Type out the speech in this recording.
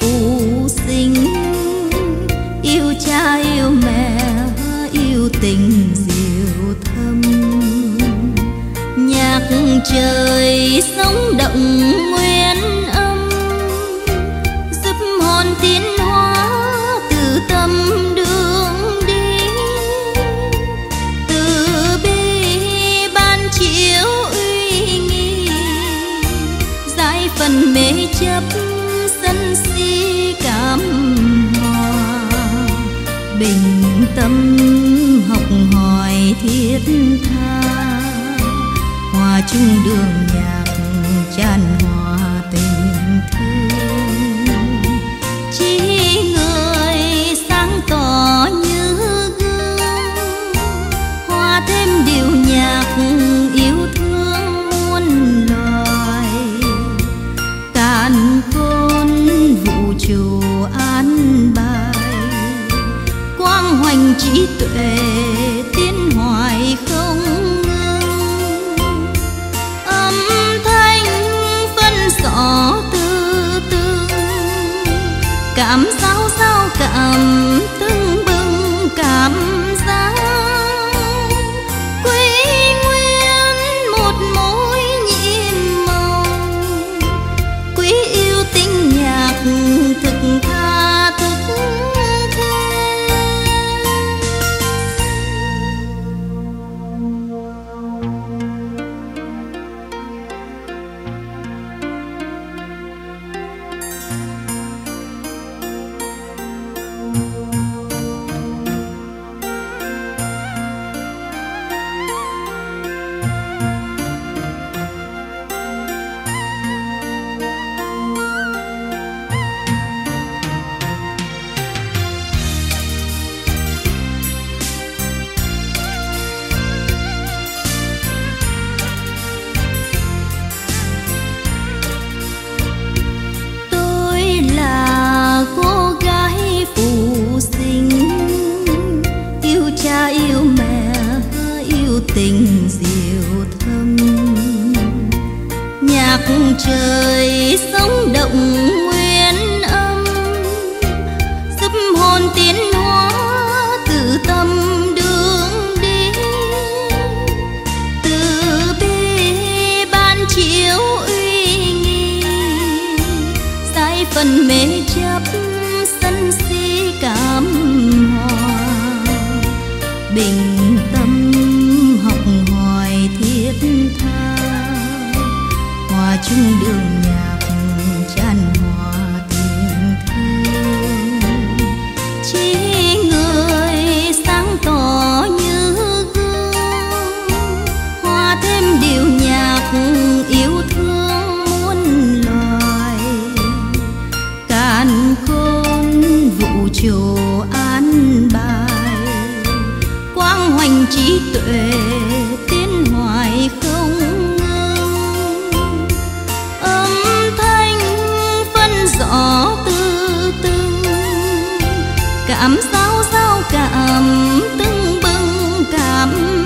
tu sinh, yêu cha yêu mẹ, yêu tình diệu thâm. Nhạc trời sống động nguyên âm, giúp hồn tiến hóa từ tâm đường đi. Từ bi ban chiếu uy nghi, giải phần mê chấp cảm hòa. Bình tâm học hỏi thiết tha. Hòa chung đường nhạc tràn hòa quang trí tuệ tiến hoài không ngưng âm thanh phân rõ từ từ cảm sao sao cảm tư tình diệu thâm. Nhạc trời sống động nguyên âm giúp hồn tiến hóa từ tâm đường đi. Từ bi ban chiếu uy nghi sai phần mê chấp sân si cảm hòa. Bình tâm học hỏi thiết tha. Hòa chung đường nhạc tràn hòa tình thương. Chỉ người sáng tỏ như gương, hòa thêm điệu nhạc yêu thương muôn loài. Càn khôn vũ trụ an bài, quang hoành trí tuệ cảm sao sao cảm tưng bừng cảm